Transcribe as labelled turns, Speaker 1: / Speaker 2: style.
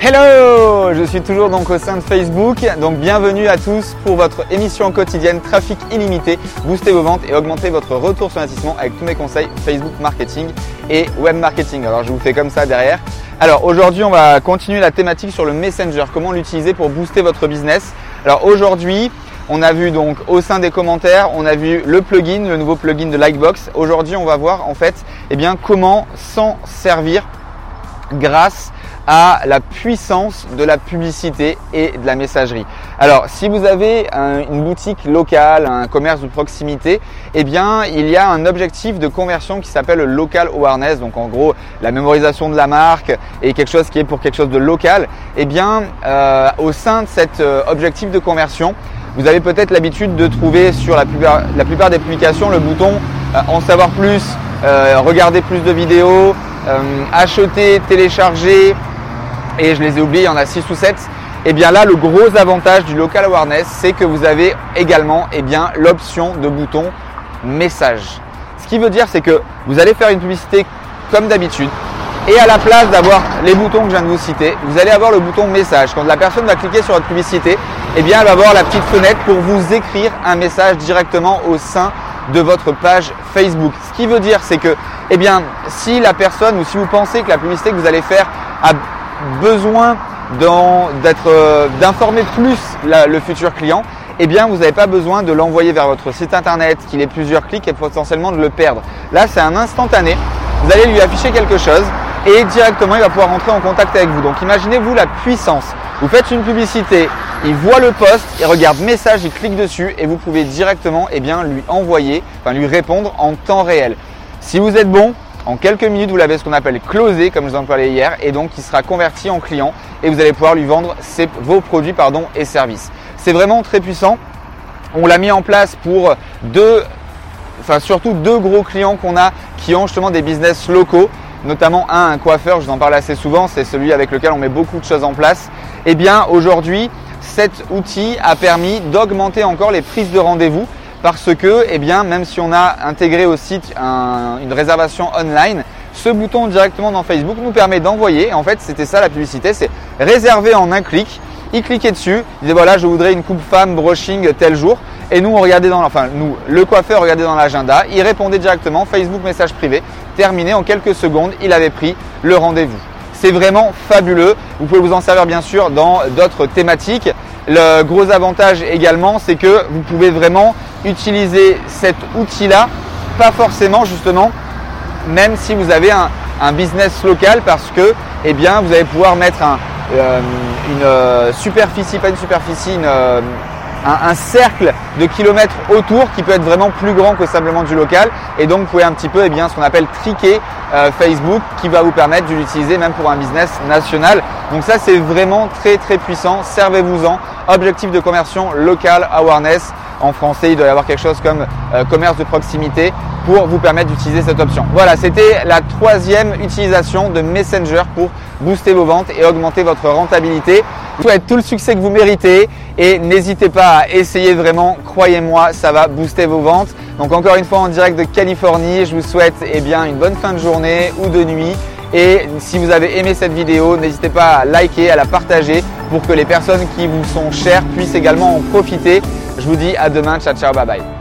Speaker 1: Hello Je suis toujours donc au sein de Facebook, donc bienvenue à tous pour votre émission quotidienne Trafic illimité, booster vos ventes et augmenter votre retour sur investissement avec tous mes conseils Facebook marketing et web marketing. Alors je vous fais comme ça derrière. Alors aujourd'hui on va continuer la thématique sur le Messenger, comment l'utiliser pour booster votre business? Alors aujourd'hui on a vu donc au sein des commentaires, on a vu le plugin, le nouveau plugin de Likebox. Aujourd'hui on va voir en fait eh bien, comment s'en servir grâce à la puissance de la publicité et de la messagerie. Alors, si vous avez une boutique locale, un commerce de proximité, eh bien, il y a un objectif de conversion qui s'appelle le local awareness. Donc, en gros, la mémorisation de la marque et quelque chose qui est pour quelque chose de local. Eh bien, euh, au sein de cet euh, objectif de conversion, vous avez peut-être l'habitude de trouver sur la plupart, des publications le bouton euh, en savoir plus, regarder plus de vidéos, acheter, télécharger, et je les ai oubliés, il y en a 6 ou 7. Et eh bien là, le gros avantage du local awareness, c'est que vous avez également eh bien, l'option de bouton message. Ce qui veut dire, c'est que vous allez faire une publicité comme d'habitude. Et à la place d'avoir les boutons que je viens de vous citer, vous allez avoir le bouton message. Quand la personne va cliquer sur votre publicité, eh bien, elle va avoir la petite fenêtre pour vous écrire un message directement au sein de votre page Facebook. Ce qui veut dire, c'est que, eh bien, si la personne ou si vous pensez que la publicité que vous allez faire a besoin d'être, euh, d'informer plus le futur client, eh bien vous n'avez pas besoin de l'envoyer vers votre site internet, qu'il ait plusieurs clics et potentiellement de le perdre. Là, c'est un instantané. Vous allez lui afficher quelque chose et directement il va pouvoir rentrer en contact avec vous. Donc imaginez-vous la puissance. Vous faites une publicité, il voit le post, il regarde message, il clique dessus et vous pouvez directement eh bien, lui envoyer, enfin lui répondre en temps réel. Si vous êtes bon, en quelques minutes, vous l'avez ce qu'on appelle closé, comme je vous en parlais hier, et donc il sera converti en client et vous allez pouvoir lui vendre vos produits pardon, et services. C'est vraiment très puissant. On l'a mis en place pour deux, enfin surtout deux gros clients qu'on a qui ont justement des business locaux notamment un, un coiffeur, je vous en parle assez souvent, c'est celui avec lequel on met beaucoup de choses en place. Eh bien aujourd'hui, cet outil a permis d'augmenter encore les prises de rendez-vous parce que, eh bien, même si on a intégré au site une réservation online, ce bouton directement dans Facebook nous permet d'envoyer. En fait, c'était ça la publicité, c'est réserver en un clic. Il cliquait dessus, il disait voilà, je voudrais une coupe femme brushing tel jour. Et nous, on regardait dans, enfin, nous, le coiffeur regardait dans l'agenda, il répondait directement, Facebook message privé, terminé en quelques secondes, il avait pris le rendez-vous. C'est vraiment fabuleux. Vous pouvez vous en servir bien sûr dans d'autres thématiques. Le gros avantage également, c'est que vous pouvez vraiment utiliser cet outil-là, pas forcément justement, même si vous avez un, business local, parce que eh bien, vous allez pouvoir mettre euh, une euh, superficie, pas une superficie, une, euh, un, cercle de kilomètres autour qui peut être vraiment plus grand que simplement du local. Et donc vous pouvez un petit peu eh bien, ce qu'on appelle triquer Facebook qui va vous permettre de l'utiliser même pour un business national. Donc ça c'est vraiment très très puissant. Servez-vous-en. Objectif de conversion local awareness. En français, il doit y avoir quelque chose comme euh, commerce de proximité pour vous permettre d'utiliser cette option. Voilà, c'était la troisième utilisation de Messenger pour booster vos ventes et augmenter votre rentabilité. Je vous souhaite tout le succès que vous méritez et n'hésitez pas à essayer vraiment, croyez-moi, ça va booster vos ventes. Donc encore une fois en direct de Californie, je vous souhaite eh une bonne fin de journée ou de nuit. Et si vous avez aimé cette vidéo, n'hésitez pas à liker, à la partager pour que les personnes qui vous sont chères puissent également en profiter. Je vous dis à demain, ciao ciao, bye bye.